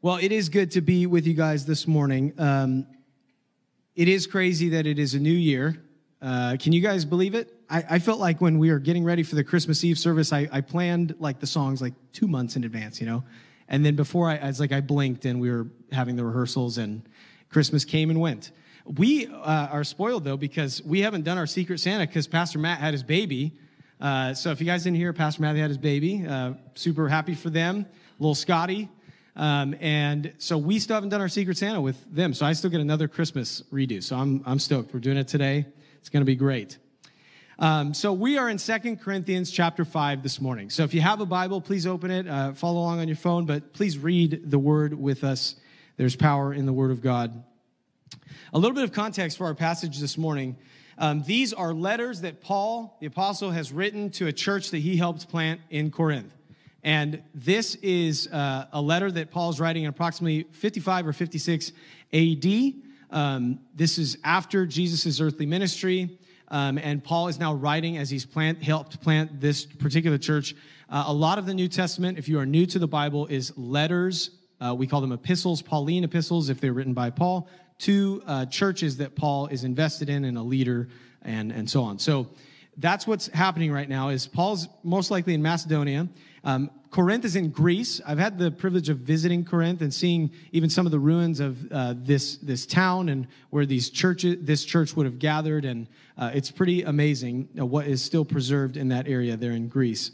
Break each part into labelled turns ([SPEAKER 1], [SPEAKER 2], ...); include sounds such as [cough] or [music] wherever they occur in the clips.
[SPEAKER 1] Well, it is good to be with you guys this morning. Um, it is crazy that it is a new year. Uh, can you guys believe it? I, I, felt like when we were getting ready for the Christmas Eve service, I, I, planned like the songs like two months in advance, you know? And then before I, I was like, I blinked and we were having the rehearsals and Christmas came and went. We uh, are spoiled though because we haven't done our Secret Santa because Pastor Matt had his baby. Uh, so if you guys didn't hear, Pastor Matt had his baby. Uh, super happy for them. Little Scotty. Um, and so we still haven't done our Secret Santa with them. So I still get another Christmas redo. So I'm, I'm stoked. We're doing it today. It's going to be great. Um, so we are in Second Corinthians chapter 5 this morning. So if you have a Bible, please open it, uh, follow along on your phone, but please read the word with us. There's power in the word of God. A little bit of context for our passage this morning. Um, these are letters that Paul, the apostle, has written to a church that he helped plant in Corinth. And this is uh, a letter that Paul's writing in approximately 55 or 56 AD. Um, this is after Jesus' earthly ministry. Um, and Paul is now writing as he's plant, helped plant this particular church. Uh, a lot of the New Testament, if you are new to the Bible, is letters. Uh, we call them epistles, Pauline epistles, if they're written by Paul, to uh, churches that Paul is invested in and a leader and, and so on. So that's what's happening right now is Paul's most likely in Macedonia. Um, Corinth is in Greece. I've had the privilege of visiting Corinth and seeing even some of the ruins of uh, this this town and where these churches this church would have gathered, and uh, it's pretty amazing uh, what is still preserved in that area there in Greece.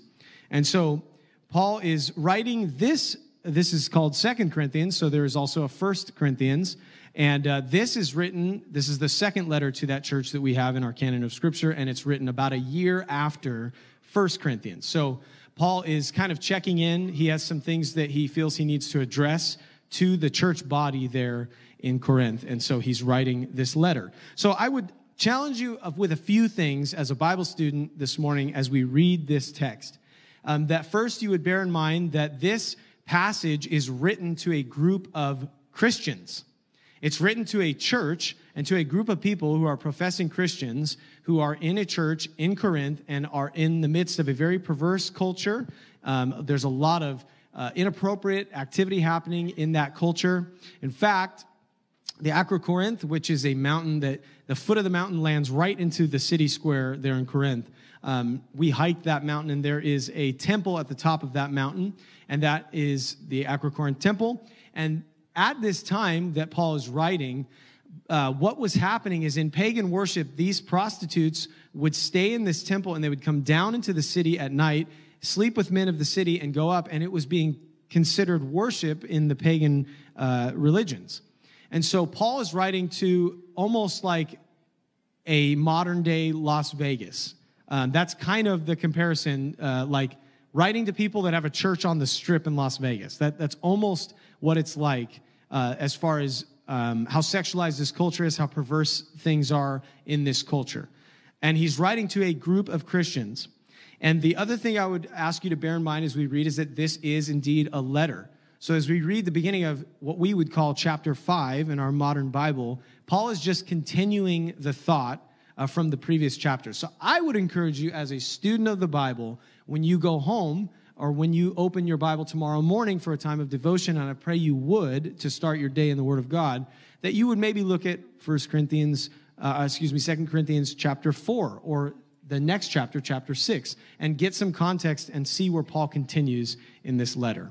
[SPEAKER 1] And so Paul is writing this. This is called Second Corinthians. So there is also a First Corinthians. And uh, this is written, this is the second letter to that church that we have in our canon of scripture, and it's written about a year after First Corinthians. So Paul is kind of checking in. He has some things that he feels he needs to address to the church body there in Corinth. And so he's writing this letter. So I would challenge you with a few things as a Bible student this morning as we read this text. Um, that first, you would bear in mind that this passage is written to a group of Christians. It's written to a church and to a group of people who are professing Christians who are in a church in Corinth and are in the midst of a very perverse culture. Um, there's a lot of uh, inappropriate activity happening in that culture. In fact, the Acrocorinth, which is a mountain that the foot of the mountain lands right into the city square there in Corinth. Um, we hiked that mountain, and there is a temple at the top of that mountain, and that is the Acrocorinth temple. And at this time that Paul is writing, uh, what was happening is in pagan worship, these prostitutes would stay in this temple and they would come down into the city at night, sleep with men of the city, and go up. And it was being considered worship in the pagan uh, religions. And so Paul is writing to almost like a modern day Las Vegas. Um, that's kind of the comparison, uh, like writing to people that have a church on the strip in Las Vegas. That, that's almost what it's like uh, as far as um, how sexualized this culture is, how perverse things are in this culture. And he's writing to a group of Christians. And the other thing I would ask you to bear in mind as we read is that this is indeed a letter. So as we read the beginning of what we would call chapter five in our modern Bible, Paul is just continuing the thought uh, from the previous chapter. So I would encourage you as a student of the Bible, when you go home, or when you open your Bible tomorrow morning for a time of devotion, and I pray you would to start your day in the Word of God, that you would maybe look at 1 Corinthians, uh, excuse me, 2 Corinthians chapter 4 or the next chapter, chapter 6, and get some context and see where Paul continues in this letter.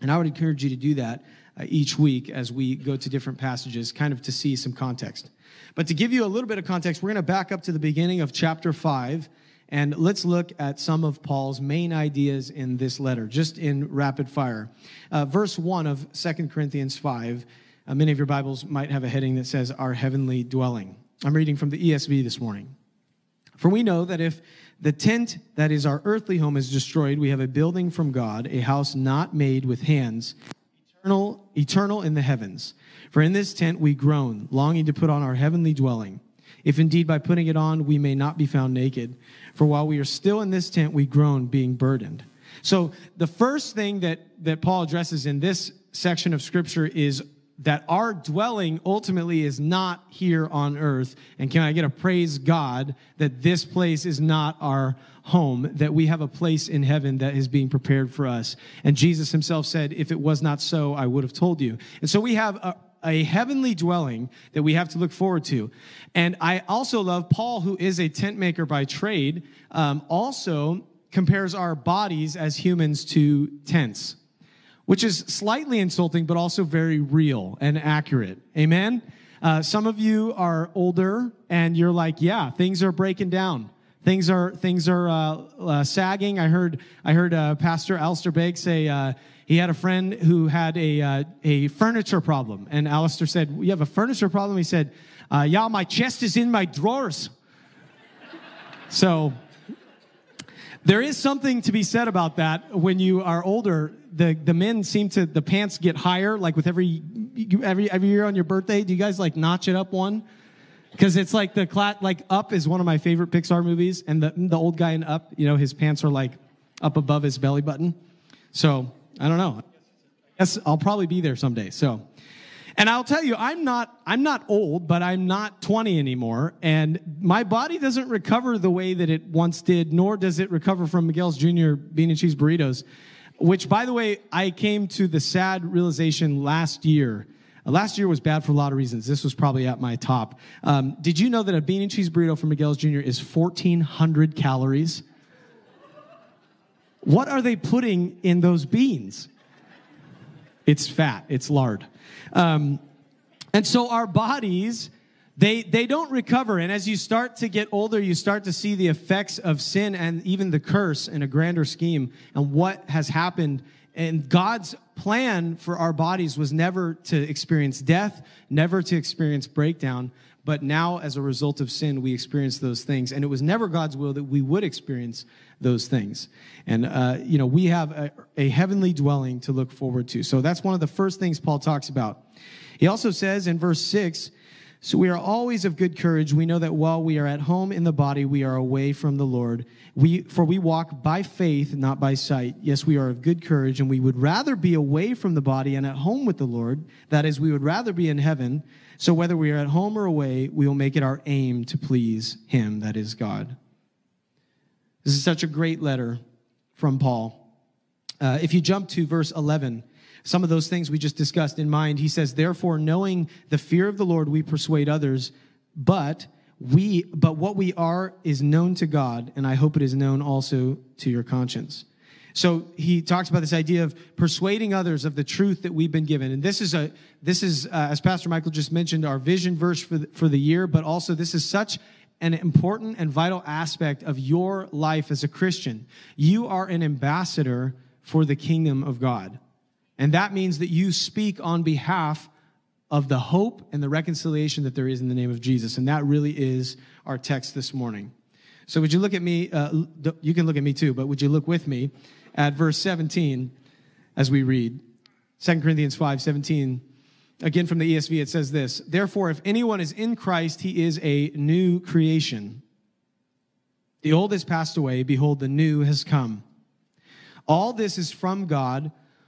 [SPEAKER 1] And I would encourage you to do that uh, each week as we go to different passages, kind of to see some context. But to give you a little bit of context, we're going to back up to the beginning of chapter 5 and let's look at some of Paul's main ideas in this letter, just in rapid fire. Uh, verse 1 of Second Corinthians 5, uh, many of your Bibles might have a heading that says, Our Heavenly Dwelling. I'm reading from the ESV this morning. For we know that if the tent that is our earthly home is destroyed, we have a building from God, a house not made with hands, eternal, eternal in the heavens. For in this tent we groan, longing to put on our heavenly dwelling if indeed by putting it on we may not be found naked. For while we are still in this tent, we groan, being burdened. So the first thing that, that Paul addresses in this section of scripture is that our dwelling ultimately is not here on earth. And can I get a praise God that this place is not our home, that we have a place in heaven that is being prepared for us. And Jesus himself said, If it was not so, I would have told you. And so we have a, a heavenly dwelling that we have to look forward to. And I also love Paul, who is a tent maker by trade, um, also compares our bodies as humans to tents which is slightly insulting, but also very real and accurate. Amen? Uh, some of you are older and you're like, yeah, things are breaking down. Things are things are uh, uh, sagging. I heard I heard uh, Pastor Alistair Begg say uh, he had a friend who had a uh, a furniture problem, and Alistair said, "You have a furniture problem?" He said, "Yeah, my chest is in my drawers." [laughs] so there is something to be said about that when you are older the the men seem to the pants get higher like with every every every year on your birthday. Do you guys like notch it up one? Because it's like the clat like Up is one of my favorite Pixar movies, and the the old guy in Up, you know, his pants are like up above his belly button. So I don't know. Guess I'll probably be there someday. So. And I'll tell you, I'm not, I'm not old, but I'm not 20 anymore. And my body doesn't recover the way that it once did, nor does it recover from Miguel's Jr. bean and cheese burritos which, by the way, I came to the sad realization last year. Last year was bad for a lot of reasons. This was probably at my top. Um, did you know that a bean and cheese burrito from Miguel's Jr. is 1,400 calories? What are they putting in those beans? It's fat, it's lard. Um, and so our bodies they, they don't recover. And as you start to get older, you start to see the effects of sin and even the curse in a grander scheme and what has happened. And God's plan for our bodies was never to experience death, never to experience breakdown. But now, as a result of sin, we experience those things. And it was never God's will that we would experience those things. And, uh, you know, we have a, a heavenly dwelling to look forward to. So that's one of the first things Paul talks about. He also says in verse 6 so we are always of good courage. We know that while we are at home in the body, we are away from the Lord. We, for we walk by faith, not by sight. Yes, we are of good courage, and we would rather be away from the body and at home with the Lord. That is, we would rather be in heaven. So whether we are at home or away, we will make it our aim to please Him, that is God. This is such a great letter from Paul. Uh, if you jump to verse 11, some of those things we just discussed in mind. He says, therefore, knowing the fear of the Lord, we persuade others, but we, but what we are is known to God, and I hope it is known also to your conscience. So he talks about this idea of persuading others of the truth that we've been given. And this is a, this is, uh, as Pastor Michael just mentioned, our vision verse for the, for the year, but also this is such an important and vital aspect of your life as a Christian. You are an ambassador for the kingdom of God. And that means that you speak on behalf of the hope and the reconciliation that there is in the name of Jesus. And that really is our text this morning. So, would you look at me? Uh, you can look at me too, but would you look with me at verse 17 as we read? 2 Corinthians 5 17. Again, from the ESV, it says this Therefore, if anyone is in Christ, he is a new creation. The old has passed away. Behold, the new has come. All this is from God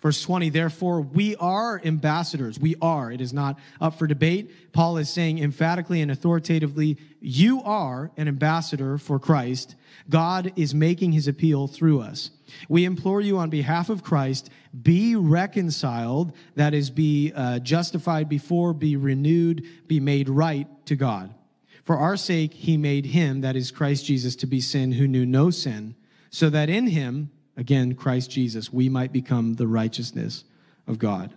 [SPEAKER 1] Verse 20, therefore, we are ambassadors. We are. It is not up for debate. Paul is saying emphatically and authoritatively, you are an ambassador for Christ. God is making his appeal through us. We implore you on behalf of Christ, be reconciled, that is, be uh, justified before, be renewed, be made right to God. For our sake, he made him, that is Christ Jesus, to be sin who knew no sin, so that in him, again, Christ Jesus, we might become the righteousness of God.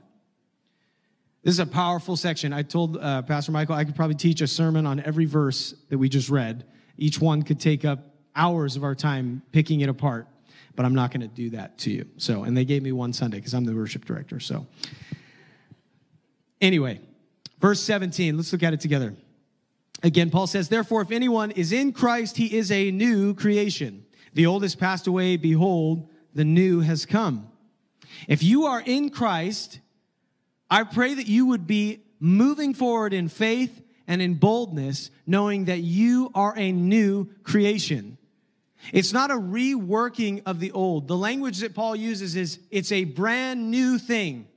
[SPEAKER 1] This is a powerful section. I told uh, Pastor Michael I could probably teach a sermon on every verse that we just read. Each one could take up hours of our time picking it apart, but I'm not going to do that to you. So, and they gave me one Sunday because I'm the worship director. So, anyway, verse 17, let's look at it together. Again, Paul says, Therefore, if anyone is in Christ, he is a new creation. The old has passed away. Behold, the new has come. If you are in Christ, I pray that you would be moving forward in faith and in boldness, knowing that you are a new creation. It's not a reworking of the old. The language that Paul uses is it's a brand new thing.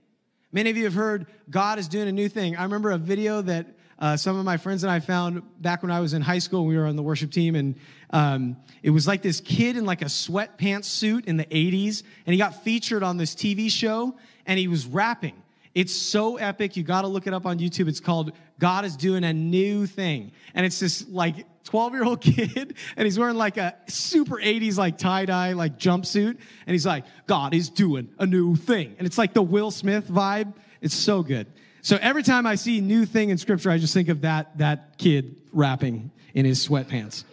[SPEAKER 1] Many of you have heard God is doing a new thing. I remember a video that uh, some of my friends and I found back when I was in high school. We were on the worship team, and um, it was like this kid in like a sweatpants suit in the 80s, and he got featured on this TV show, and he was rapping. It's so epic. You got to look it up on YouTube. It's called God is Doing a New Thing. And it's this like 12 year old [laughs] kid, and he's wearing like a super 80s like tie dye like jumpsuit. And he's like, God is doing a new thing. And it's like the Will Smith vibe. It's so good. So every time I see new thing in scripture, I just think of that, that kid rapping in his sweatpants.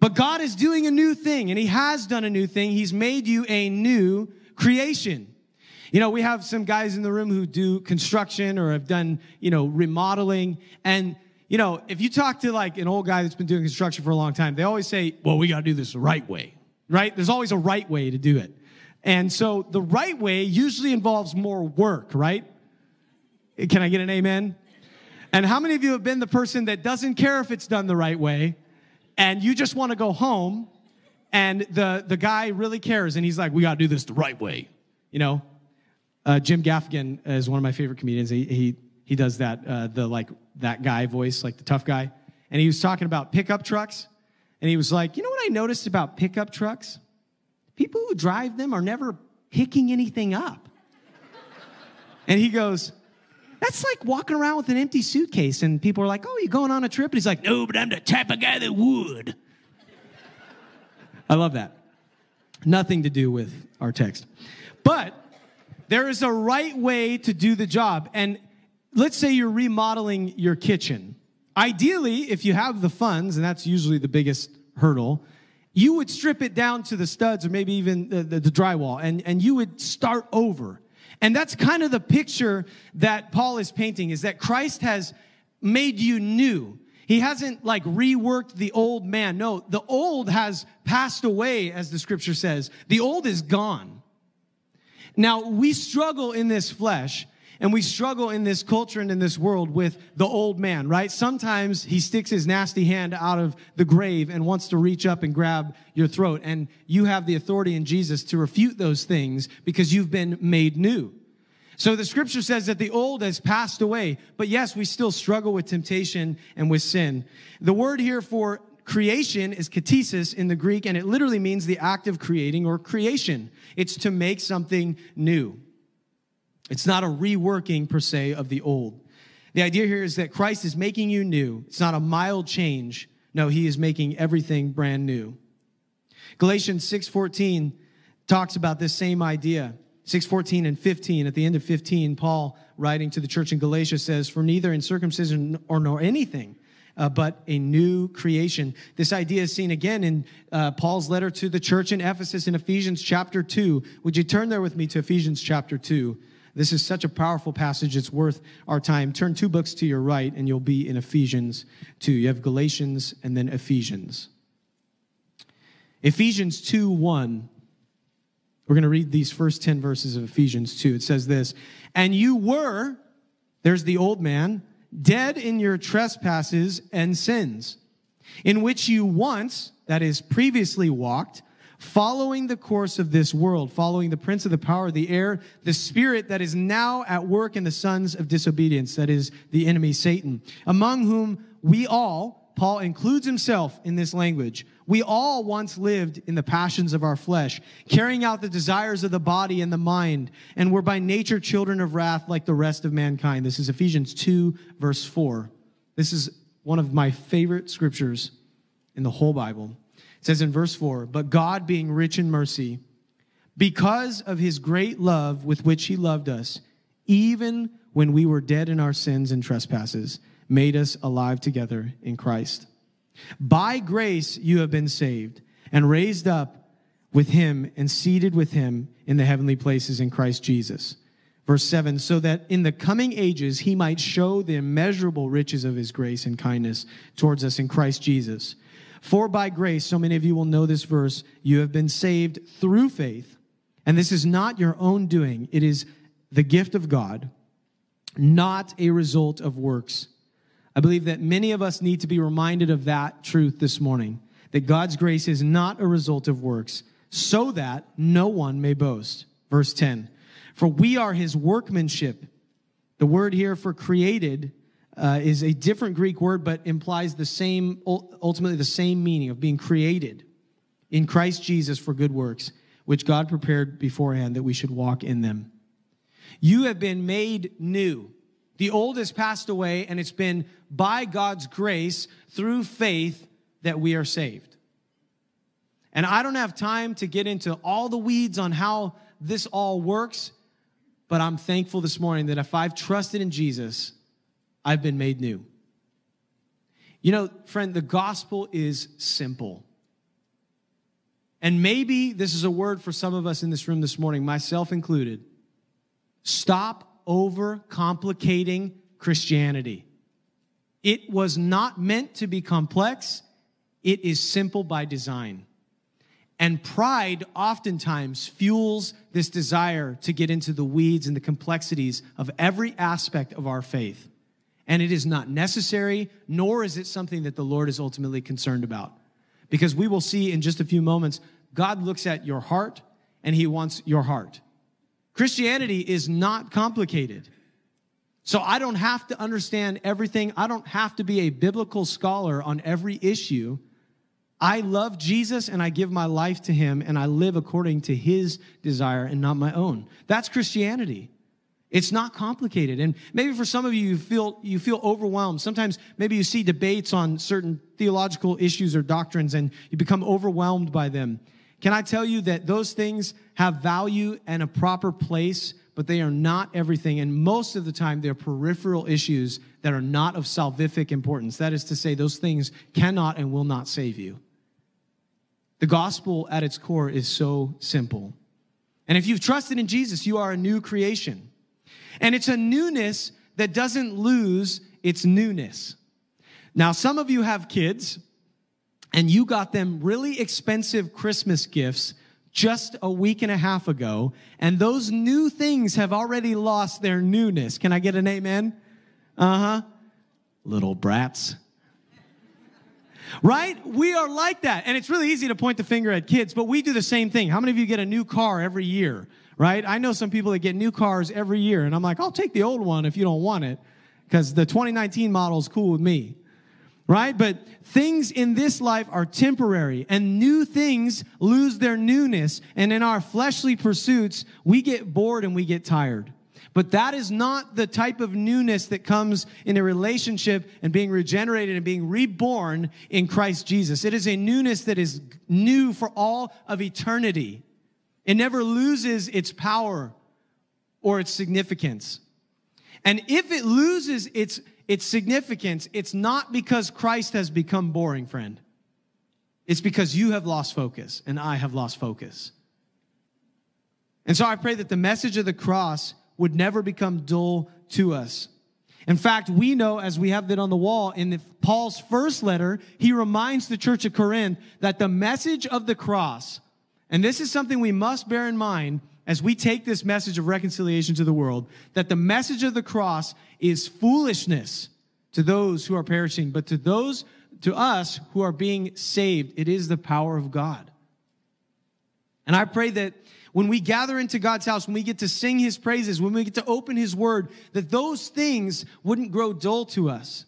[SPEAKER 1] But God is doing a new thing, and He has done a new thing. He's made you a new creation. You know, we have some guys in the room who do construction or have done, you know, remodeling. And, you know, if you talk to like an old guy that's been doing construction for a long time, they always say, well, we got to do this the right way, right? There's always a right way to do it. And so the right way usually involves more work, right? Can I get an amen? And how many of you have been the person that doesn't care if it's done the right way and you just want to go home and the, the guy really cares and he's like, we got to do this the right way, you know? Uh, Jim Gaffigan is one of my favorite comedians. He, he, he does that, uh, the like that guy voice, like the tough guy. And he was talking about pickup trucks. And he was like, you know what I noticed about pickup trucks? People who drive them are never picking anything up. and he goes, that's like walking around with an empty suitcase and people are like, oh, you going on a trip? And he's like, no, but I'm the type of guy that would. I love that. Nothing to do with our text. But there is a right way to do the job. And let's say you're remodeling your kitchen. Ideally, if you have the funds, and that's usually the biggest hurdle, you would strip it down to the studs or maybe even the, the, the drywall and, and you would start over. And that's kind of the picture that Paul is painting is that Christ has made you new. He hasn't like reworked the old man. No, the old has passed away, as the scripture says. The old is gone. Now, we struggle in this flesh and we struggle in this culture and in this world with the old man, right? Sometimes he sticks his nasty hand out of the grave and wants to reach up and grab your throat. And you have the authority in Jesus to refute those things because you've been made new. So the scripture says that the old has passed away, but yes, we still struggle with temptation and with sin. The word here for Creation is ktisis in the Greek, and it literally means the act of creating or creation. It's to make something new. It's not a reworking per se of the old. The idea here is that Christ is making you new. It's not a mild change. No, he is making everything brand new. Galatians 6:14 talks about this same idea. 6:14 and 15 at the end of 15 Paul writing to the church in Galatia says for neither in circumcision or nor anything uh, but a new creation. This idea is seen again in uh, Paul's letter to the church in Ephesus in Ephesians chapter 2. Would you turn there with me to Ephesians chapter 2? This is such a powerful passage, it's worth our time. Turn two books to your right, and you'll be in Ephesians 2. You have Galatians and then Ephesians. Ephesians 2 1. We're going to read these first 10 verses of Ephesians 2. It says this And you were, there's the old man, dead in your trespasses and sins, in which you once, that is, previously walked, following the course of this world, following the prince of the power of the air, the spirit that is now at work in the sons of disobedience, that is, the enemy Satan, among whom we all, Paul includes himself in this language. We all once lived in the passions of our flesh, carrying out the desires of the body and the mind, and were by nature children of wrath like the rest of mankind. This is Ephesians 2, verse 4. This is one of my favorite scriptures in the whole Bible. Says in verse 4 But God, being rich in mercy, because of his great love with which he loved us, even when we were dead in our sins and trespasses, made us alive together in Christ. By grace you have been saved and raised up with him and seated with him in the heavenly places in Christ Jesus. Verse 7 so that in the coming ages he might show the immeasurable riches of his grace and kindness towards us in Christ Jesus. For by grace, so many of you will know this verse, you have been saved through faith And this is not your own doing, it is the gift of God, not a result of works. I believe that many of us need to be reminded of that truth this morning that God's grace is not a result of works, so that no one may boast. Verse 10 For we are his workmanship. The word here for created uh, is a different Greek word, but implies the same, ultimately the same meaning of being created in Christ Jesus for good works, which God prepared beforehand that we should walk in them. You have been made new. The old has passed away, and it's been by God's grace through faith that we are saved. And I don't have time to get into all the weeds on how this all works, but I'm thankful this morning that if I've trusted in Jesus, I've been made new. You know, friend, the gospel is simple. And maybe this is a word for some of us in this room this morning, myself included. Stop over complicating Christianity. It was not meant to be complex, it is simple by design. And pride oftentimes fuels this desire to get into the weeds and the complexities of every aspect of our faith. And it is not necessary, nor is it something that the Lord is ultimately concerned about. Because we will see in just a few moments, God looks at your heart and he wants your heart. Christianity is not complicated. So I don't have to understand everything. I don't have to be a biblical scholar on every issue. I love Jesus and I give my life to him and I live according to his desire and not my own. That's Christianity. It's not complicated. And maybe for some of you, you feel, you feel overwhelmed. Sometimes maybe you see debates on certain theological issues or doctrines and you become overwhelmed by them. Can I tell you that those things have value and a proper place, but they are not everything. And most of the time, they're peripheral issues that are not of salvific importance. That is to say, those things cannot and will not save you. The gospel at its core is so simple. And if you've trusted in Jesus, you are a new creation. And it's a newness that doesn't lose its newness. Now, some of you have kids and you got them really expensive Christmas gifts just a week and a half ago, and those new things have already lost their newness. Can I get an amen? Uh huh. Little brats. Right? We are like that. And it's really easy to point the finger at kids, but we do the same thing. How many of you get a new car every year? Right? I know some people that get new cars every year, and I'm like, I'll take the old one if you don't want it, because the 2019 model is cool with me, right? But things in this life are temporary, and new things lose their newness. And in our fleshly pursuits, we get bored and we get tired. But that is not the type of newness that comes in a relationship and being regenerated and being reborn in Christ Jesus. It is a newness that is new for all of eternity. It never loses its power or its significance. And if it loses its, its significance, it's not because Christ has become boring, friend. It's because you have lost focus and I have lost focus. And so I pray that the message of the cross would never become dull to us. In fact, we know as we have it on the wall in the, Paul's first letter, he reminds the church of Corinth that the message of the cross and this is something we must bear in mind as we take this message of reconciliation to the world that the message of the cross is foolishness to those who are perishing, but to those, to us who are being saved, it is the power of God. And I pray that when we gather into God's house, when we get to sing his praises, when we get to open his word, that those things wouldn't grow dull to us.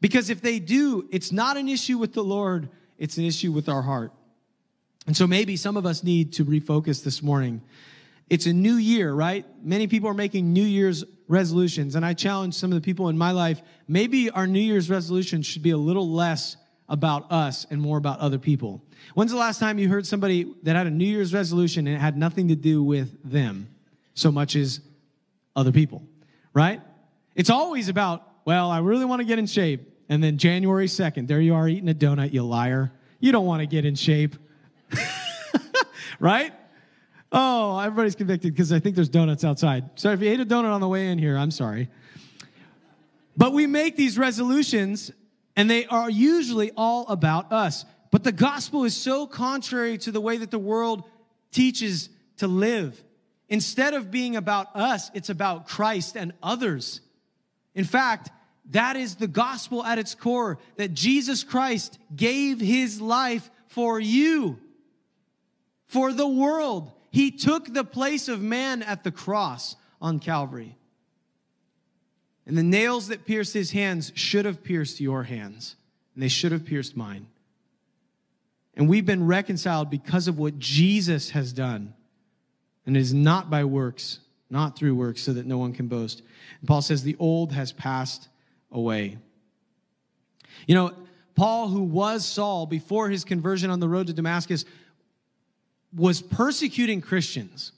[SPEAKER 1] Because if they do, it's not an issue with the Lord, it's an issue with our heart. And so maybe some of us need to refocus this morning. It's a new year, right? Many people are making New Year's resolutions. And I challenge some of the people in my life maybe our New Year's resolution should be a little less about us and more about other people. When's the last time you heard somebody that had a New Year's resolution and it had nothing to do with them so much as other people, right? It's always about, well, I really want to get in shape. And then January 2nd, there you are eating a donut, you liar. You don't want to get in shape. [laughs] right? Oh, everybody's convicted because I think there's donuts outside. So if you ate a donut on the way in here, I'm sorry. But we make these resolutions and they are usually all about us. But the gospel is so contrary to the way that the world teaches to live. Instead of being about us, it's about Christ and others. In fact, that is the gospel at its core that Jesus Christ gave his life for you, for the world. He took the place of man at the cross on Calvary. And the nails that pierced his hands should have pierced your hands, and they should have pierced mine. And we've been reconciled because of what Jesus has done. And it is not by works, not through works, so that no one can boast. And Paul says, the old has passed away. You know, Paul, who was Saul before his conversion on the road to Damascus, was persecuting Christians.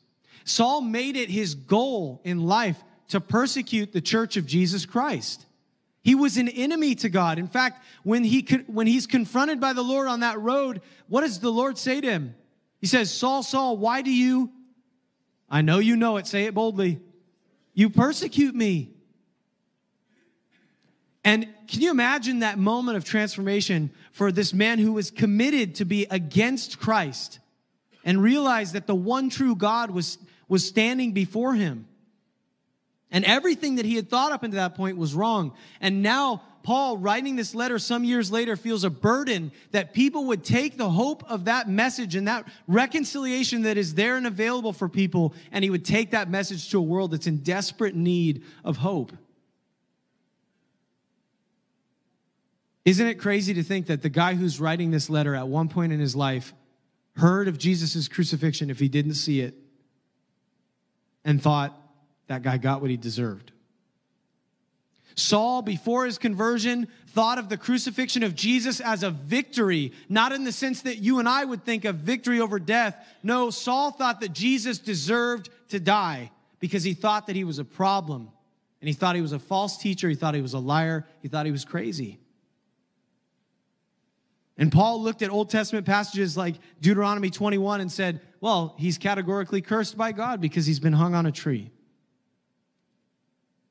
[SPEAKER 1] Saul made it his goal in life to persecute the church of Jesus Christ. He was an enemy to God. In fact, when, he, when he's confronted by the Lord on that road, what does the Lord say to him? He says, Saul, Saul, why do you? I know you know it. Say it boldly. You persecute me. And can you imagine that moment of transformation for this man who was committed to be against Christ and realized that the one true God was, was standing before him? And everything that he had thought up until that point was wrong. And now, Paul, writing this letter some years later, feels a burden that people would take the hope of that message and that reconciliation that is there and available for people, and he would take that message to a world that's in desperate need of hope. Isn't it crazy to think that the guy who's writing this letter at one point in his life heard of Jesus' crucifixion if he didn't see it and thought, that guy got what he deserved. Saul, before his conversion, thought of the crucifixion of Jesus as a victory, not in the sense that you and I would think of victory over death. No, Saul thought that Jesus deserved to die because he thought that he was a problem. And he thought he was a false teacher. He thought he was a liar. He thought he was crazy. And Paul looked at Old Testament passages like Deuteronomy 21 and said, well, he's categorically cursed by God because he's been hung on a tree.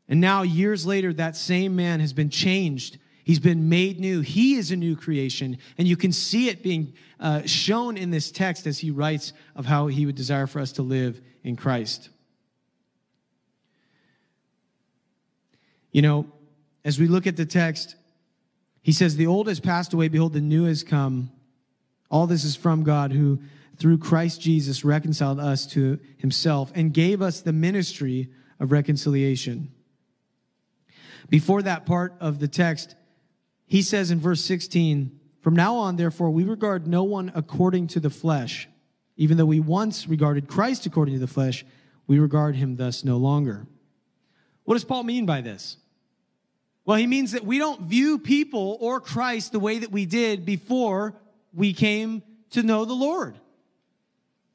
[SPEAKER 1] And now, years later, that same man has been changed. He's been made new. He is a new creation. And you can see it being uh, shown in this text as he writes of how he would desire for us to live in Christ. You know, as we look at the text, he says, The old has passed away. Behold, the new has come. All this is from God, who through Christ Jesus reconciled us to himself and gave us the ministry of reconciliation. Before that part of the text, he says in verse 16, From now on, therefore, we regard no one according to the flesh. Even though we once regarded Christ according to the flesh, we regard him thus no longer. What does Paul mean by this? Well, he means that we don't view people or Christ the way that we did before we came to know the Lord.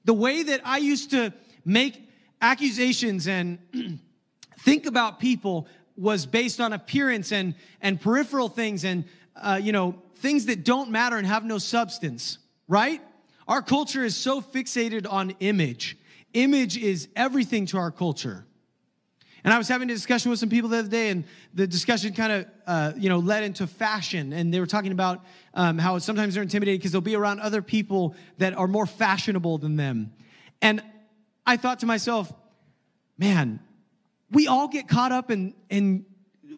[SPEAKER 1] The way that I used to make accusations and [clears throat] think about people was based on appearance and, and peripheral things and, uh, you know, things that don't matter and have no substance, right? Our culture is so fixated on image. Image is everything to our culture. And I was having a discussion with some people the other day, and the discussion kind of, uh, you know, led into fashion. And they were talking about um, how sometimes they're intimidated because they'll be around other people that are more fashionable than them. And I thought to myself, man, we all get caught up in, in,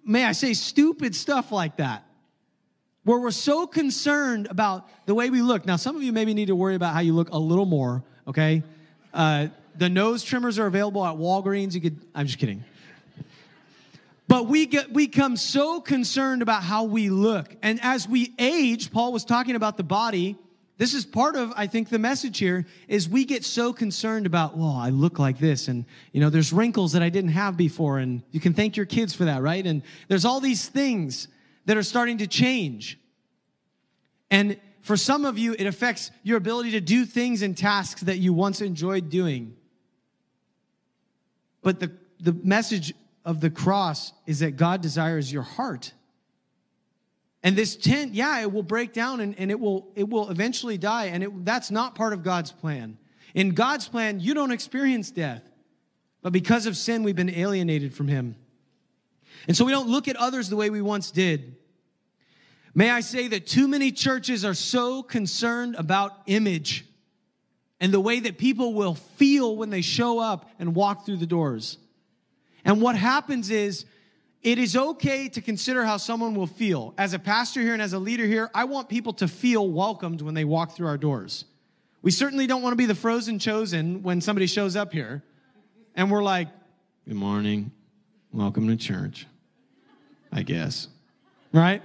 [SPEAKER 1] may I say, stupid stuff like that. Where we're so concerned about the way we look. Now, some of you maybe need to worry about how you look a little more, okay? Uh, the nose trimmers are available at Walgreens. You could, I'm just kidding. But we get, we become so concerned about how we look. And as we age, Paul was talking about the body this is part of, I think, the message here is we get so concerned about, well, I look like this, and you know, there's wrinkles that I didn't have before, and you can thank your kids for that, right? And there's all these things that are starting to change. And for some of you, it affects your ability to do things and tasks that you once enjoyed doing. But the, the message of the cross is that God desires your heart. And this tent, yeah, it will break down and, and it will it will eventually die. And it, that's not part of God's plan. In God's plan, you don't experience death. But because of sin, we've been alienated from him. And so we don't look at others the way we once did. May I say that too many churches are so concerned about image. and the way that people will feel when they show up and walk through the doors. And what happens is, it is okay to consider how someone will feel. As a pastor here and as a leader here, I want people to feel welcomed when they walk through our doors. We certainly don't want to be the frozen chosen when somebody shows up here and we're like, Good morning, welcome to church, I guess. Right?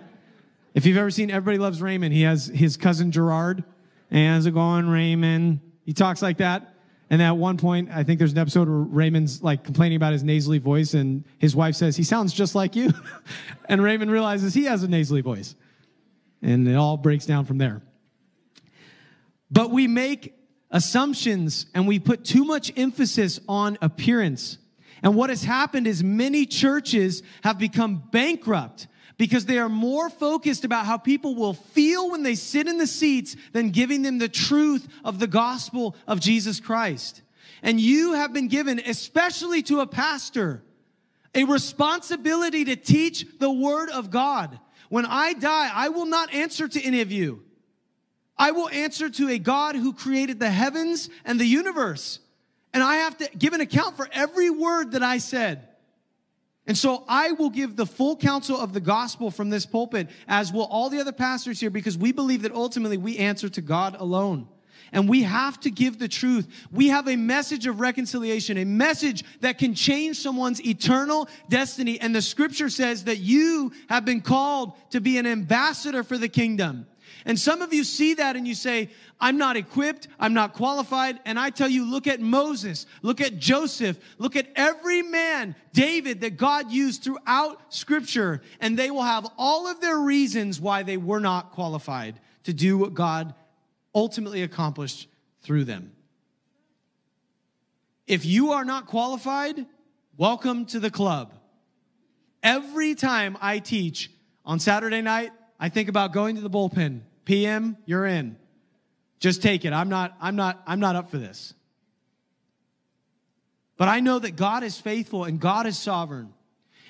[SPEAKER 1] If you've ever seen Everybody Loves Raymond, he has his cousin Gerard. and how's it going, Raymond? He talks like that. And at one point, I think there's an episode where Raymond's like complaining about his nasally voice, and his wife says, He sounds just like you. [laughs] and Raymond realizes he has a nasally voice. And it all breaks down from there. But we make assumptions and we put too much emphasis on appearance. And what has happened is many churches have become bankrupt because they are more focused about how people will feel when they sit in the seats than giving them the truth of the gospel of Jesus Christ. And you have been given, especially to a pastor, a responsibility to teach the word of God. When I die, I will not answer to any of you. I will answer to a God who created the heavens and the universe. And I have to give an account for every word that I said. And so I will give the full counsel of the gospel from this pulpit, as will all the other pastors here, because we believe that ultimately we answer to God alone. And we have to give the truth. We have a message of reconciliation, a message that can change someone's eternal destiny. And the scripture says that you have been called to be an ambassador for the kingdom. And some of you see that and you say, I'm not equipped, I'm not qualified. And I tell you, look at Moses, look at Joseph, look at every man, David, that God used throughout scripture, and they will have all of their reasons why they were not qualified to do what God ultimately accomplished through them. If you are not qualified, welcome to the club. Every time I teach on Saturday night, I think about going to the bullpen PM, you're in. Just take it. I'm not, I'm not, I'm not up for this. But I know that God is faithful and God is sovereign.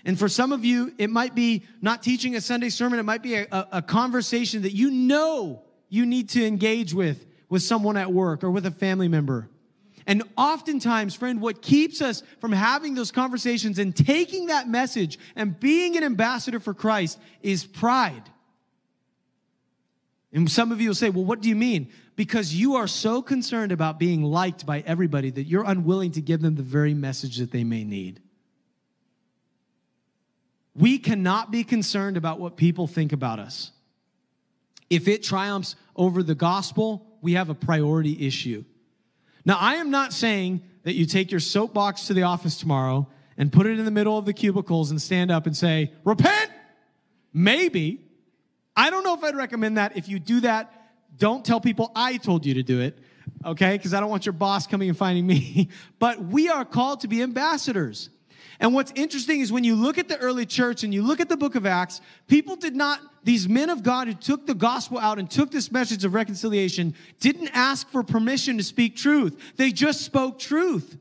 [SPEAKER 1] And for some of you, it might be not teaching a Sunday sermon, it might be a, a, conversation that you know you need to engage with with someone at work or with a family member. And oftentimes, friend, what keeps us from having those conversations and taking that message and being an ambassador for Christ is pride. And some of you will say, well, what do you mean? Because you are so concerned about being liked by everybody that you're unwilling to give them the very message that they may need. We cannot be concerned about what people think about us. If it triumphs over the gospel, we have a priority issue. Now, I am not saying that you take your soapbox to the office tomorrow and put it in the middle of the cubicles and stand up and say, Repent! Maybe. I don't know if I'd recommend that. If you do that, don't tell people I told you to do it, okay? Because I don't want your boss coming and finding me. [laughs] but we are called to be ambassadors. And what's interesting is when you look at the early church and you look at the book of Acts, people did not, these men of God who took the gospel out and took this message of reconciliation, didn't ask for permission to speak truth. They just spoke truth.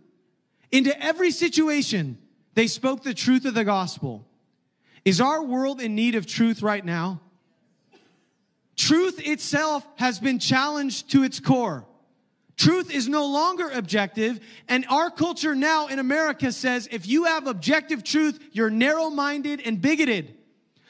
[SPEAKER 1] Into every situation, they spoke the truth of the gospel. Is our world in need of truth right now? Truth itself has been challenged to its core. Truth is no longer objective, and our culture now in America says if you have objective truth, you're narrow minded and bigoted.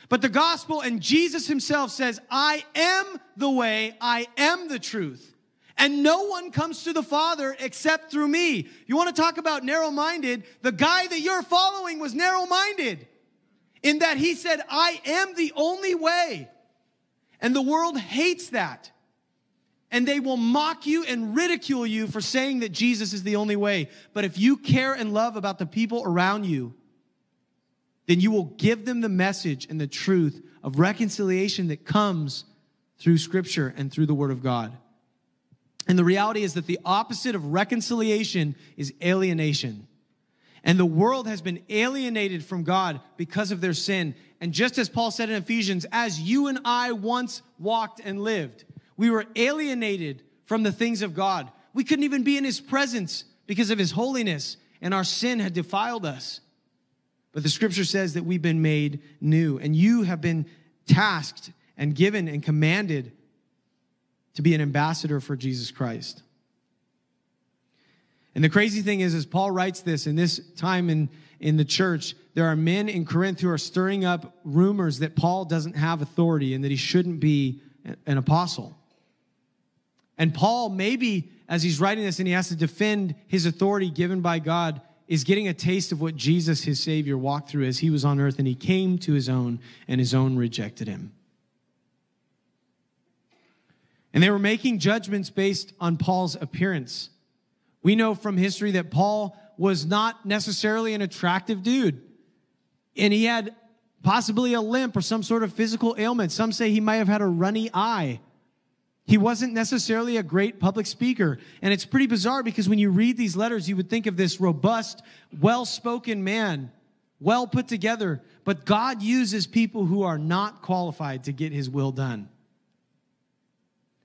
[SPEAKER 1] But the gospel and Jesus himself says, I am the way, I am the truth. And no one comes to the Father except through me. You want to talk about narrow minded? The guy that you're following was narrow minded in that he said, I am the only way. And the world hates that. And they will mock you and ridicule you for saying that Jesus is the only way. But if you care and love about the people around you, then you will give them the message and the truth of reconciliation that comes through Scripture and through the Word of God. And the reality is that the opposite of reconciliation is alienation. And the world has been alienated from God because of their sin. And just as Paul said in Ephesians, as you and I once walked and lived, we were alienated from the things of God. We couldn't even be in his presence because of his holiness, and our sin had defiled us. But the scripture says that we've been made new, and you have been tasked and given and commanded to be an ambassador for Jesus Christ. And the crazy thing is, as Paul writes this in this time in, in the church, there are men in Corinth who are stirring up rumors that Paul doesn't have authority and that he shouldn't be an apostle. And Paul, maybe as he's writing this and he has to defend his authority given by God, is getting a taste of what Jesus, his Savior, walked through as he was on earth and he came to his own and his own rejected him. And they were making judgments based on Paul's appearance. We know from history that Paul was not necessarily an attractive dude. And he had possibly a limp or some sort of physical ailment. Some say he might have had a runny eye. He wasn't necessarily a great public speaker. And it's pretty bizarre because when you read these letters, you would think of this robust, well spoken man, well put together. But God uses people who are not qualified to get his will done.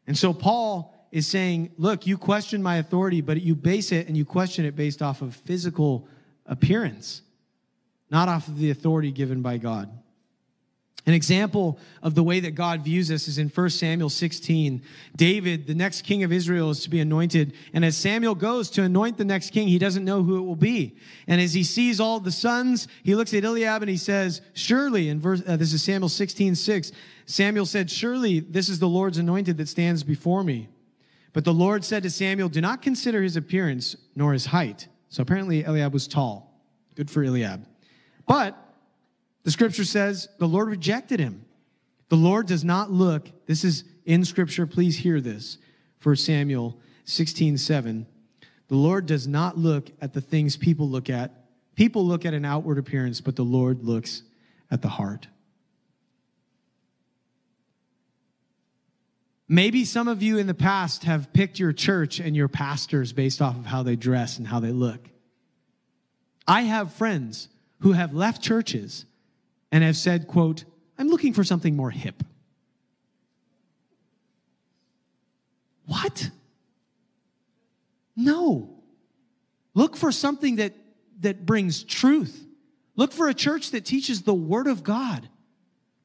[SPEAKER 1] And so Paul is saying, Look, you question my authority, but you base it and you question it based off of physical appearance, not off of the authority given by God. An example of the way that God views us is in 1 Samuel 16. David, the next king of Israel, is to be anointed. And as Samuel goes to anoint the next king, he doesn't know who it will be. And as he sees all the sons, he looks at Eliab and he says, Surely, in verse, uh, this is Samuel 16, 6, Samuel said, Surely this is the Lord's anointed that stands before me. But the Lord said to Samuel, Do not consider his appearance nor his height. So apparently Eliab was tall. Good for Eliab. But the scripture says the Lord rejected him. The Lord does not look, this is in scripture, please hear this. for Samuel 16, 7. The Lord does not look at the things people look at. People look at an outward appearance, but the Lord looks at the heart. Maybe some of you in the past have picked your church and your pastors based off of how they dress and how they look. I have friends who have left churches and have said, quote, I'm looking for something more hip. What? No. Look for something that, that brings truth. Look for a church that teaches the Word of God,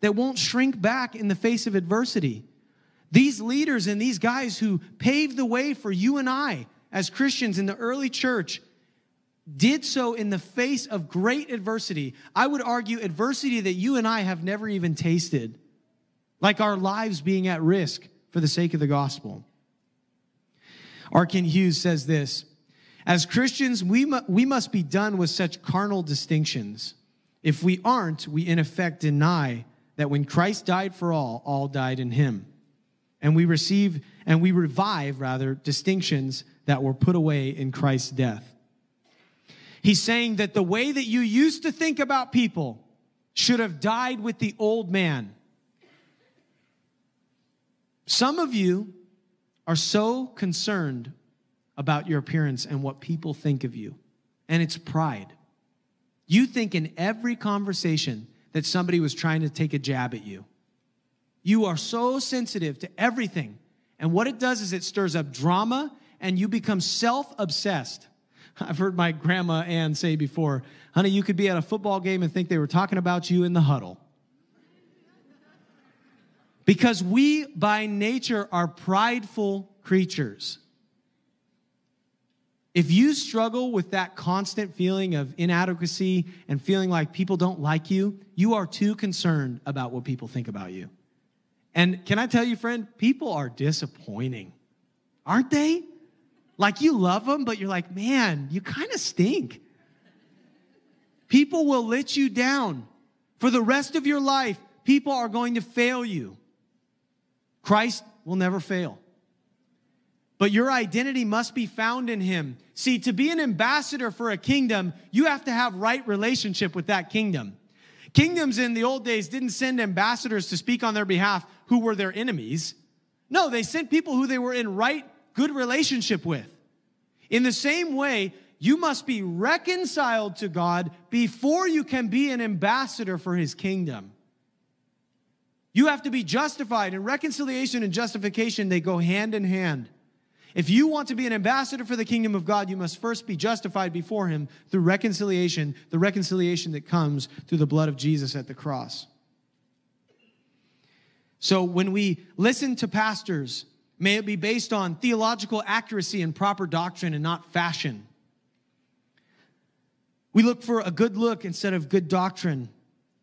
[SPEAKER 1] that won't shrink back in the face of adversity. These leaders and these guys who paved the way for you and I as Christians in the early church did so in the face of great adversity. I would argue adversity that you and I have never even tasted, like our lives being at risk for the sake of the gospel. Kent Hughes says this As Christians, we, mu- we must be done with such carnal distinctions. If we aren't, we in effect deny that when Christ died for all, all died in him. And we receive and we revive, rather, distinctions that were put away in Christ's death. He's saying that the way that you used to think about people should have died with the old man. Some of you are so concerned about your appearance and what people think of you, and it's pride. You think in every conversation that somebody was trying to take a jab at you. You are so sensitive to everything. And what it does is it stirs up drama and you become self obsessed. [laughs] I've heard my grandma Ann say before, honey, you could be at a football game and think they were talking about you in the huddle. Because we, by nature, are prideful creatures. If you struggle with that constant feeling of inadequacy and feeling like people don't like you, you are too concerned about what people think about you. And can I tell you, friend, people are disappointing, aren't they? Like you love them, but you're like, man, you kind of stink. People will let you down. For the rest of your life, people are going to fail you. Christ will never fail. But your identity must be found in him. See, to be an ambassador for a kingdom, you have to have right relationship with that kingdom. Kingdoms in the old days didn't send ambassadors to speak on their behalf who were their enemies. No, they sent people who they were in right good relationship with. In the same way, you must be reconciled to God before you can be an ambassador for his kingdom. You have to be justified, and reconciliation and justification, they go hand in hand. If you want to be an ambassador for the kingdom of God, you must first be justified before him through reconciliation, the reconciliation that comes through the blood of Jesus at the cross. So when we listen to pastors May it be based on theological accuracy and proper doctrine and not fashion. We look for a good look instead of good doctrine.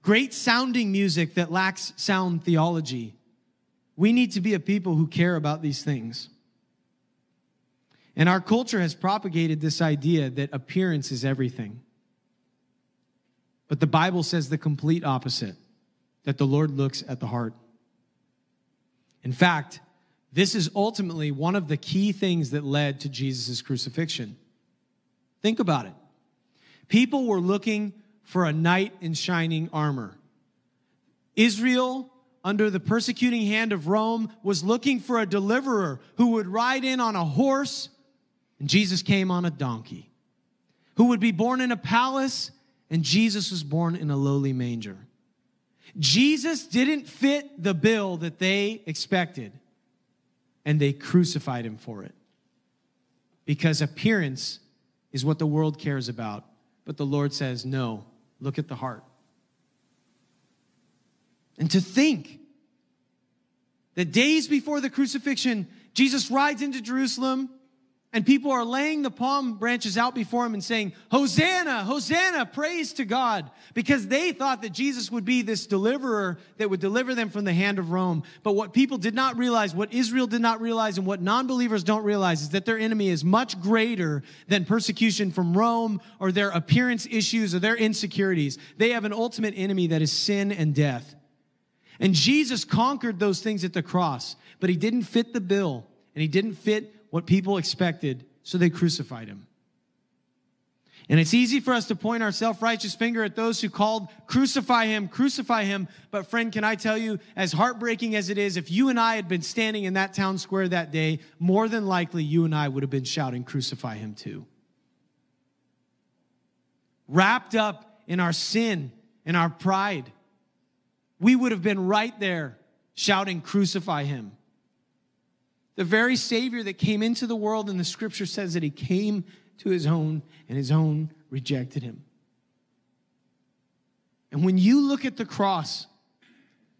[SPEAKER 1] Great sounding music that lacks sound theology. We need to be a people who care about these things. And our culture has propagated this idea that appearance is everything. But the Bible says the complete opposite that the Lord looks at the heart. In fact, this is ultimately one of the key things that led to Jesus' crucifixion. Think about it. People were looking for a knight in shining armor. Israel, under the persecuting hand of Rome, was looking for a deliverer who would ride in on a horse, and Jesus came on a donkey, who would be born in a palace, and Jesus was born in a lowly manger. Jesus didn't fit the bill that they expected, and they crucified him for it. Because appearance is what the world cares about, but the Lord says, no, look at the heart. And to think that days before the crucifixion, Jesus rides into Jerusalem and people are laying the palm branches out before him and saying, Hosanna, Hosanna, praise to God. Because they thought that Jesus would be this deliverer that would deliver them from the hand of Rome. But what people did not realize, what Israel did not realize, and what non believers don't realize is that their enemy is much greater than persecution from Rome or their appearance issues or their insecurities. They have an ultimate enemy that is sin and death. And Jesus conquered those things at the cross, but he didn't fit the bill and he didn't fit what people expected, so they crucified him. And it's easy for us to point our self righteous finger at those who called, crucify him, crucify him. But, friend, can I tell you, as heartbreaking as it is, if you and I had been standing in that town square that day, more than likely you and I would have been shouting, crucify him too. Wrapped up in our sin and our pride, we would have been right there shouting, crucify him. The very Savior that came into the world, and the scripture says that he came to his own, and his own rejected him. And when you look at the cross,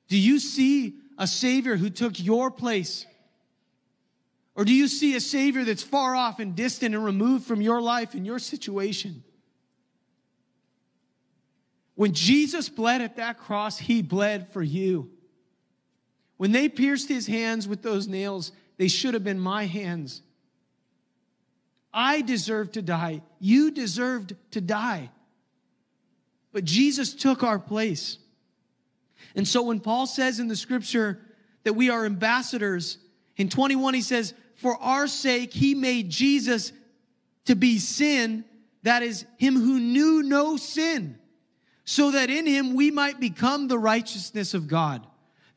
[SPEAKER 1] do you see a Savior who took your place? Or do you see a Savior that's far off and distant and removed from your life and your situation? When Jesus bled at that cross, he bled for you. When they pierced his hands with those nails, they should have been my hands. I deserved to die. You deserved to die. But Jesus took our place. And so when Paul says in the scripture that we are ambassadors, in 21 he says, For our sake he made Jesus to be sin, that is, him who knew no sin, so that in him we might become the righteousness of God.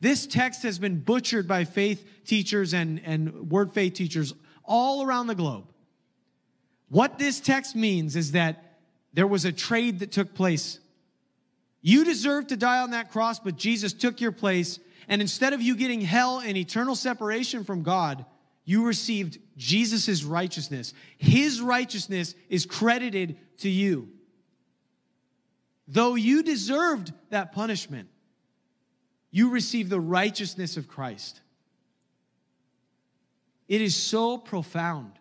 [SPEAKER 1] This text has been butchered by faith teachers and, and word faith teachers all around the globe. What this text means is that there was a trade that took place. You deserved to die on that cross, but Jesus took your place. And instead of you getting hell and eternal separation from God, you received Jesus' righteousness. His righteousness is credited to you. Though you deserved that punishment, you receive the righteousness of Christ. It is so profound.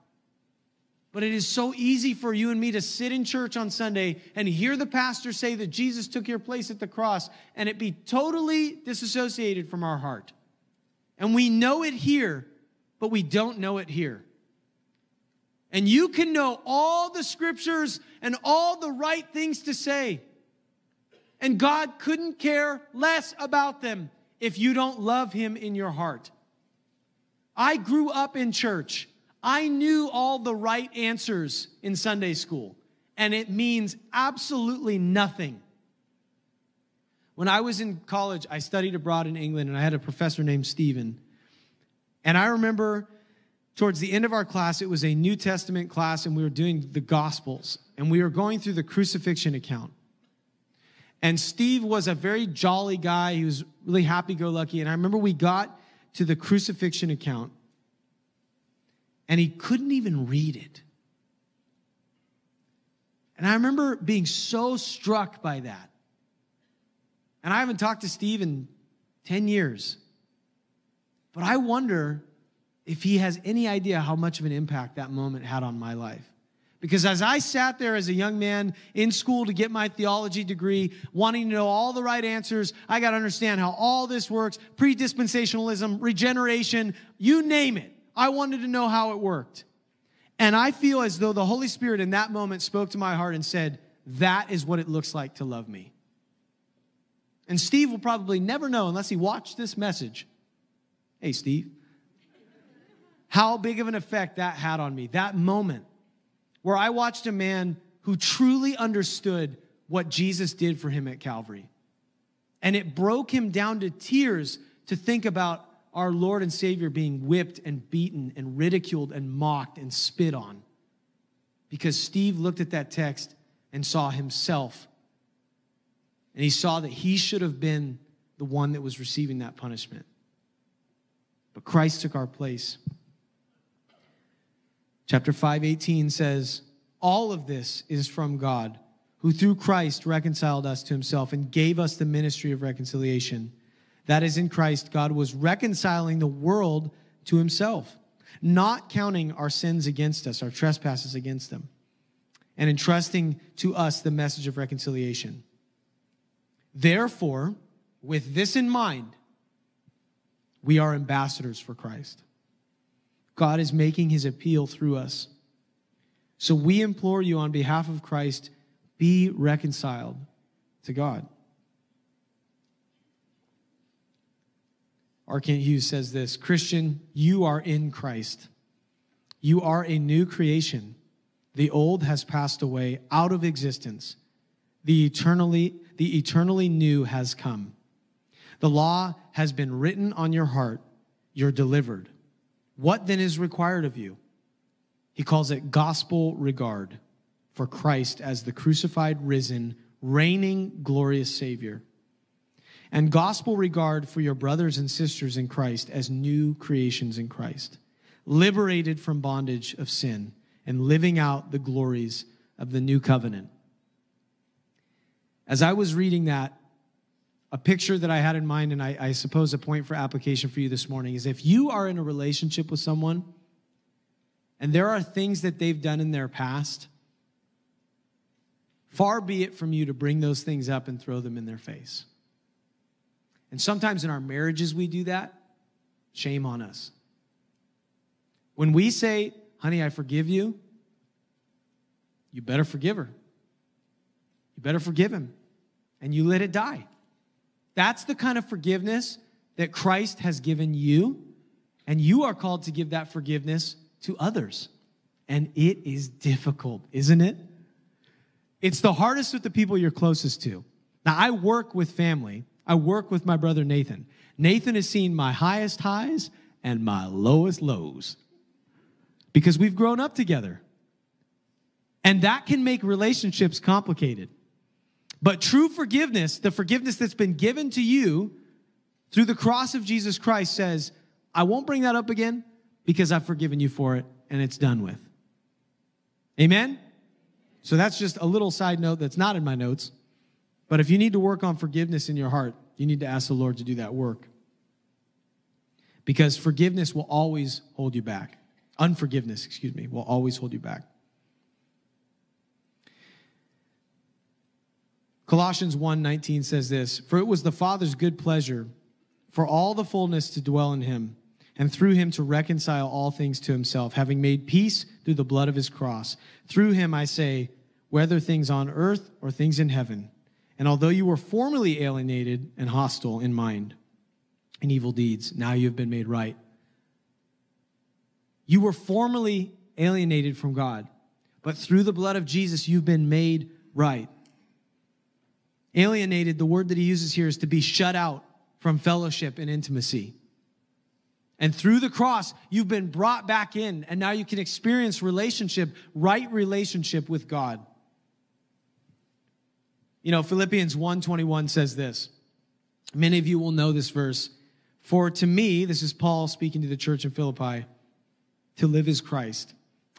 [SPEAKER 1] But it is so easy for you and me to sit in church on Sunday and hear the pastor say that Jesus took your place at the cross and it be totally disassociated from our heart. And we know it here, but we don't know it here. And you can know all the scriptures and all the right things to say and God couldn't care less about them if you don't love Him in your heart. I grew up in church. I knew all the right answers in Sunday school, and it means absolutely nothing. When I was in college, I studied abroad in England, and I had a professor named Stephen. And I remember towards the end of our class, it was a New Testament class, and we were doing the Gospels, and we were going through the crucifixion account. And Steve was a very jolly guy. He was really happy go lucky. And I remember we got to the crucifixion account and he couldn't even read it. And I remember being so struck by that. And I haven't talked to Steve in 10 years. But I wonder if he has any idea how much of an impact that moment had on my life. Because as I sat there as a young man in school to get my theology degree, wanting to know all the right answers, I got to understand how all this works predispensationalism, regeneration, you name it. I wanted to know how it worked. And I feel as though the Holy Spirit in that moment spoke to my heart and said, That is what it looks like to love me. And Steve will probably never know unless he watched this message. Hey, Steve. How big of an effect that had on me, that moment where I watched a man who truly understood what Jesus did for him at Calvary. And it broke him down to tears to think about our Lord and Savior being whipped and beaten and ridiculed and mocked and spit on. Because Steve looked at that text and saw himself. And he saw that he should have been the one that was receiving that punishment. But Christ took our place. Chapter 5:18 says, "All of this is from God, who through Christ reconciled us to himself and gave us the ministry of reconciliation." That is in Christ God was reconciling the world to himself, not counting our sins against us, our trespasses against them, and entrusting to us the message of reconciliation. Therefore, with this in mind, we are ambassadors for Christ. God is making his appeal through us. So we implore you on behalf of Christ, be reconciled to God. R. Hughes says this Christian, you are in Christ. You are a new creation. The old has passed away out of existence. The eternally, the eternally new has come. The law has been written on your heart. You're delivered. What then is required of you? He calls it gospel regard for Christ as the crucified, risen, reigning, glorious Savior. And gospel regard for your brothers and sisters in Christ as new creations in Christ, liberated from bondage of sin and living out the glories of the new covenant. As I was reading that, a picture that I had in mind, and I, I, suppose a point for application for you this morning is if you are in a relationship with someone and there are things that they've done in their past, far be it from you to bring those things up and throw them in their face. And sometimes in our marriages, we do that. Shame on us. When we say, honey, I forgive you, you better forgive her. You better forgive him. And you let it die. That's the kind of forgiveness that Christ has given you, and you are called to give that forgiveness to others. And it is difficult, isn't it? It's the hardest with the people you're closest to. Now, I work with family. I work with my brother Nathan. Nathan has seen my highest highs and my lowest lows because we've grown up together. And that can make relationships complicated. But true forgiveness, the forgiveness that's been given to you through the cross of Jesus Christ, says, I won't bring that up again because I've forgiven you for it and it's done with. Amen? So that's just a little side note that's not in my notes. But if you need to work on forgiveness in your heart, you need to ask the Lord to do that work. Because forgiveness will always hold you back. Unforgiveness, excuse me, will always hold you back. Colossians 1:19 says this, "For it was the Father's good pleasure for all the fullness to dwell in him, and through him to reconcile all things to himself, having made peace through the blood of his cross. Through him I say, whether things on earth or things in heaven. And although you were formerly alienated and hostile in mind and evil deeds, now you have been made right." You were formerly alienated from God, but through the blood of Jesus you've been made right. Alienated, the word that he uses here is to be shut out from fellowship and intimacy. And through the cross, you've been brought back in, and now you can experience relationship, right relationship with God. You know, Philippians 1:21 says this. Many of you will know this verse. For to me, this is Paul speaking to the church in Philippi, to live is Christ,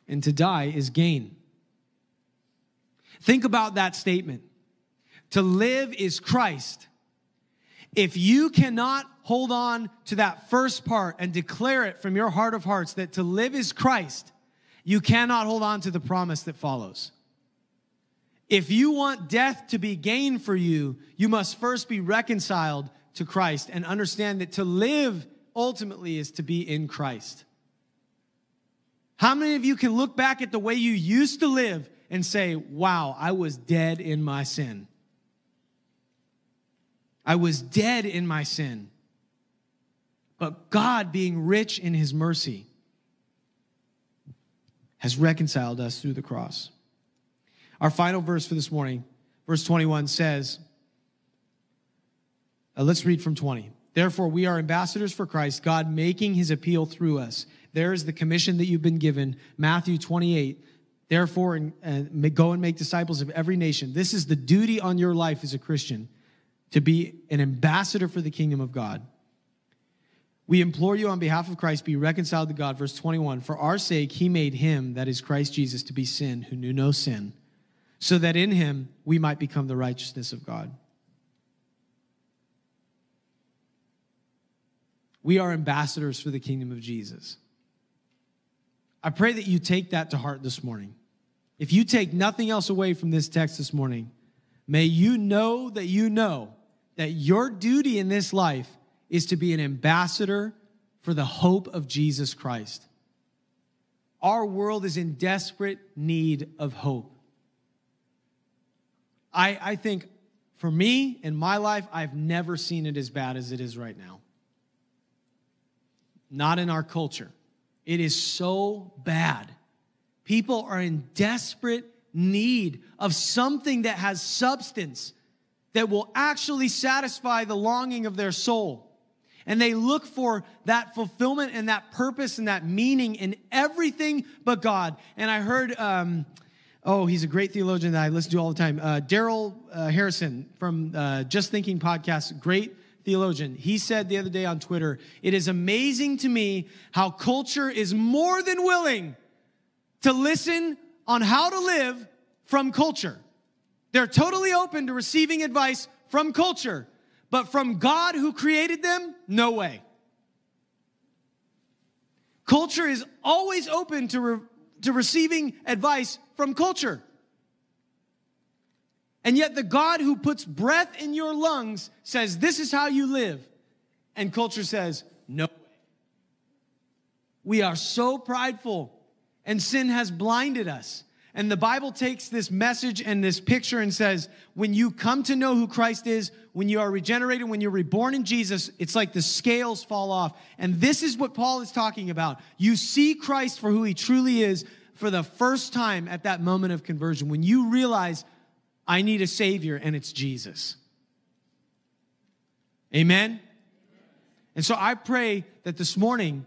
[SPEAKER 1] and to die is gain. Think about that statement. To live is Christ. If you cannot hold on to that first part and declare it from your heart of hearts that to live is Christ, you cannot hold on to the promise that follows. If you want death to be gain for you, you must first be reconciled to Christ and understand that to live ultimately is to be in Christ. How many of you can look back at the way you used to live and say, wow, I was dead in my sin? I was dead in my sin. But God, being rich in his mercy, has reconciled us through the cross. Our final verse for this morning, verse 21 says, uh, let's read from 20. Therefore, we are ambassadors for Christ, God making his appeal through us. There is the commission that you've been given, Matthew 28. Therefore, uh, go and make disciples of every nation. This is the duty on your life as a Christian to be an ambassador for the kingdom of God. We implore you on behalf of Christ, be reconciled to God. Verse 21 For our sake, he made him, that is Christ Jesus, to be sin, who knew no sin, so that in him we might become the righteousness of God. We are ambassadors for the kingdom of Jesus. I pray that you take that to heart this morning. If you take nothing else away from this text this morning, may you know that you know that your duty in this life is to be an ambassador for the hope of Jesus Christ. Our world is in desperate need of hope. I, I think for me in my life, I've never seen it as bad as it is right now. Not in our culture. It is so bad. People are in desperate need of something that has substance, that will actually satisfy the longing of their soul. And they look for that fulfillment and that purpose and that meaning in everything but God. And I heard, um, oh, he's a great theologian that I listen to all the time. Uh, Darrell uh, Harrison from uh, Just Thinking podcast, great theologian. He said the other day on Twitter, It is amazing to me how culture is more than willing to listen on how to live from culture. They're totally open to receiving advice from culture, but from God who created them, no way. Culture is always open to, re- to receiving advice from culture. And yet, the God who puts breath in your lungs says, This is how you live. And culture says, No way. We are so prideful, and sin has blinded us. And the Bible takes this message and this picture and says, when you come to know who Christ is, when you are regenerated, when you're reborn in Jesus, it's like the scales fall off. And this is what Paul is talking about. You see Christ for who he truly is for the first time at that moment of conversion, when you realize, I need a Savior, and it's Jesus. Amen? And so I pray that this morning,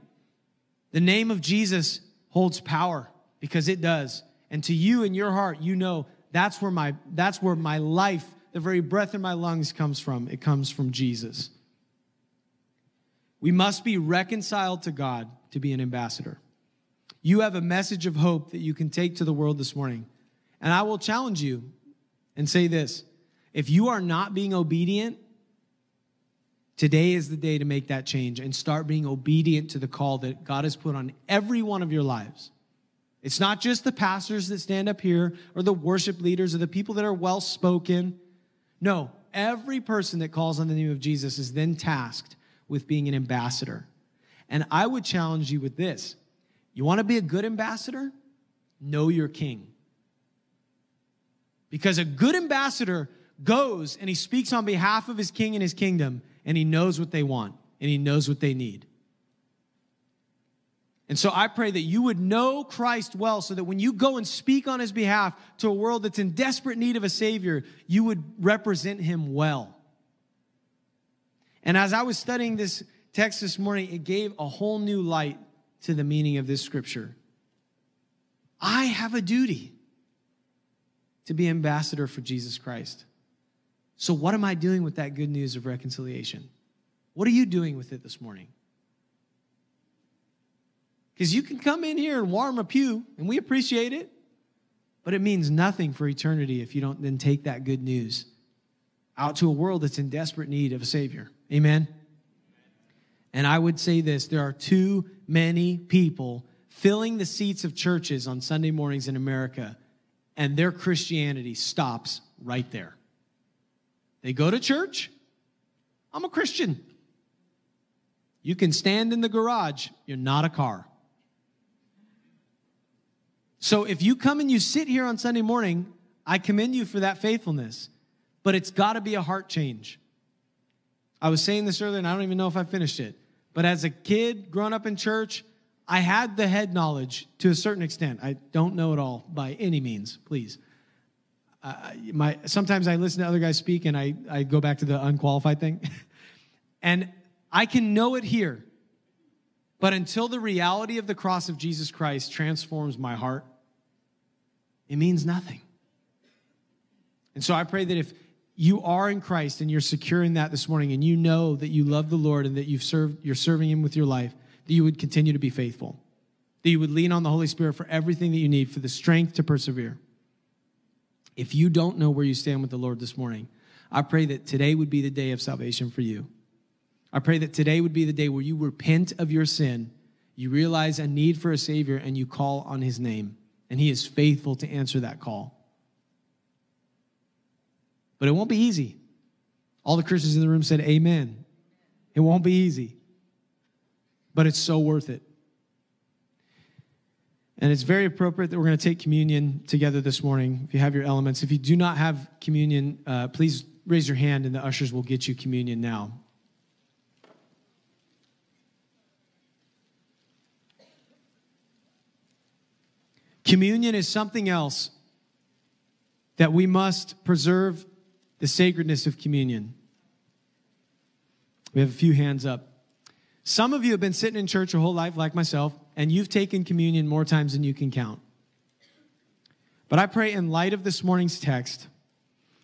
[SPEAKER 1] the name of Jesus holds power because it does and to you in your heart, you know that's where my that's where my life, the very breath in my lungs comes from. It comes from Jesus. We must be reconciled to God to be an ambassador. You have a message of hope that you can take to the world this morning. And I will challenge you and say this if you are not being obedient, today is the day to make that change and start being obedient to the call that God has put on every one of your lives. It's not just the pastors that stand up here or the worship leaders or the people that are well spoken. No, every person that calls on the name of Jesus is then tasked with being an ambassador. And I would challenge you with this you want to be a good ambassador? Know your king. Because a good ambassador goes and he speaks on behalf of his king and his kingdom, and he knows what they want and he knows what they need. And so I pray that you would know Christ well so that when you go and speak on his behalf to a world that's in desperate need of a Savior, you would represent him well. And as I was studying this text this morning, it gave a whole new light to the meaning of this scripture. I have a duty to be ambassador for Jesus Christ. So, what am I doing with that good news of reconciliation? What are you doing with it this morning? Because you can come in here and warm a pew, and we appreciate it, but it means nothing for eternity if you don't then take that good news out to a world that's in desperate need of a Savior. Amen? And I would say this there are too many people filling the seats of churches on Sunday mornings in America, and their Christianity stops right there. They go to church. I'm a Christian. You can stand in the garage, you're not a car. So if you come and you sit here on Sunday morning, I commend you for that faithfulness, but it's got to be a heart change. I was saying this earlier, and I don't even know if I finished it. But as a kid growing up in church, I had the head knowledge to a certain extent. I don't know it all by any means, please. Uh, my, sometimes I listen to other guys speak and I, I go back to the unqualified thing. [laughs] and I can know it here. But until the reality of the cross of Jesus Christ transforms my heart, it means nothing. And so I pray that if you are in Christ and you're secure in that this morning and you know that you love the Lord and that you've served, you're serving Him with your life, that you would continue to be faithful, that you would lean on the Holy Spirit for everything that you need for the strength to persevere. If you don't know where you stand with the Lord this morning, I pray that today would be the day of salvation for you. I pray that today would be the day where you repent of your sin, you realize a need for a Savior, and you call on His name. And He is faithful to answer that call. But it won't be easy. All the Christians in the room said, Amen. It won't be easy, but it's so worth it. And it's very appropriate that we're going to take communion together this morning. If you have your elements, if you do not have communion, uh, please raise your hand and the ushers will get you communion now. Communion is something else that we must preserve the sacredness of communion. We have a few hands up. Some of you have been sitting in church your whole life, like myself, and you've taken communion more times than you can count. But I pray, in light of this morning's text,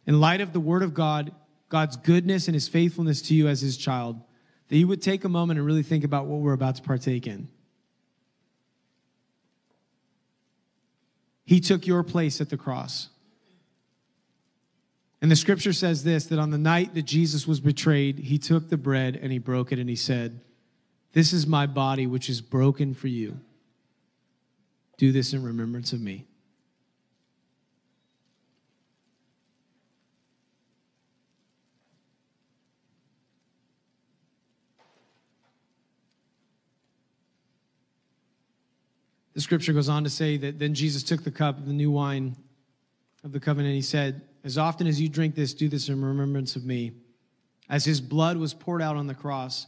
[SPEAKER 1] in light of the Word of God, God's goodness and His faithfulness to you as His child, that you would take a moment and really think about what we're about to partake in. He took your place at the cross. And the scripture says this that on the night that Jesus was betrayed, he took the bread and he broke it and he said, This is my body, which is broken for you. Do this in remembrance of me. Scripture goes on to say that then Jesus took the cup of the new wine of the covenant. He said, as often as you drink this, do this in remembrance of me. As his blood was poured out on the cross,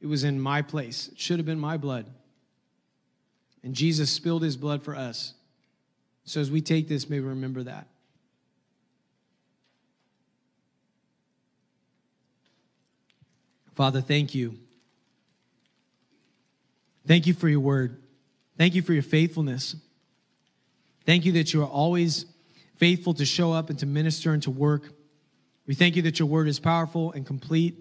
[SPEAKER 1] it was in my place. It should have been my blood. And Jesus spilled his blood for us. So as we take this, may we remember that. Father, thank you. Thank you for your word. Thank you for your faithfulness. Thank you that you are always faithful to show up and to minister and to work. We thank you that your word is powerful and complete.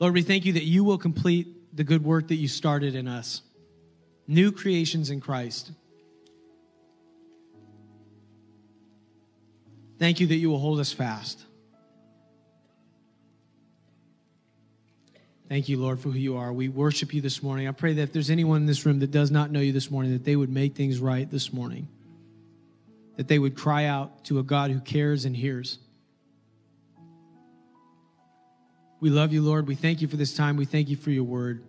[SPEAKER 1] Lord, we thank you that you will complete the good work that you started in us. New creations in Christ. Thank you that you will hold us fast. Thank you, Lord, for who you are. We worship you this morning. I pray that if there's anyone in this room that does not know you this morning, that they would make things right this morning that they would cry out to a God who cares and hears. We love you, Lord. We thank you for this time. We thank you for your word.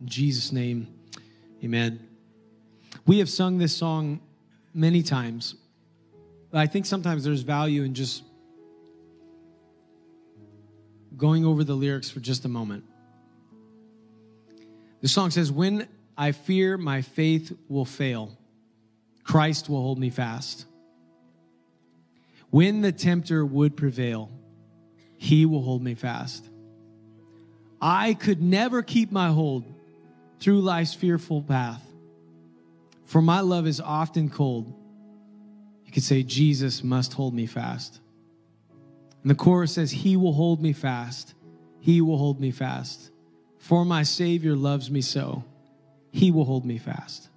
[SPEAKER 1] In Jesus' name, amen. We have sung this song many times, but I think sometimes there's value in just going over the lyrics for just a moment. The song says, When I fear my faith will fail, Christ will hold me fast. When the tempter would prevail, he will hold me fast. I could never keep my hold through life's fearful path, for my love is often cold. You could say, Jesus must hold me fast. And the chorus says, He will hold me fast. He will hold me fast. For my Savior loves me so. He will hold me fast.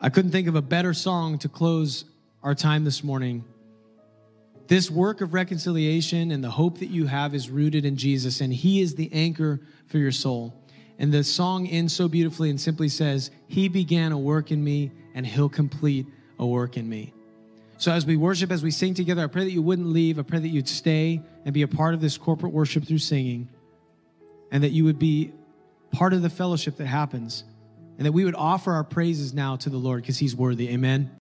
[SPEAKER 1] I couldn't think of a better song to close our time this morning. This work of reconciliation and the hope that you have is rooted in Jesus, and He is the anchor for your soul. And the song ends so beautifully and simply says, He began a work in me, and He'll complete a work in me. So as we worship, as we sing together, I pray that you wouldn't leave. I pray that you'd stay and be a part of this corporate worship through singing, and that you would be part of the fellowship that happens, and that we would offer our praises now to the Lord because He's worthy. Amen.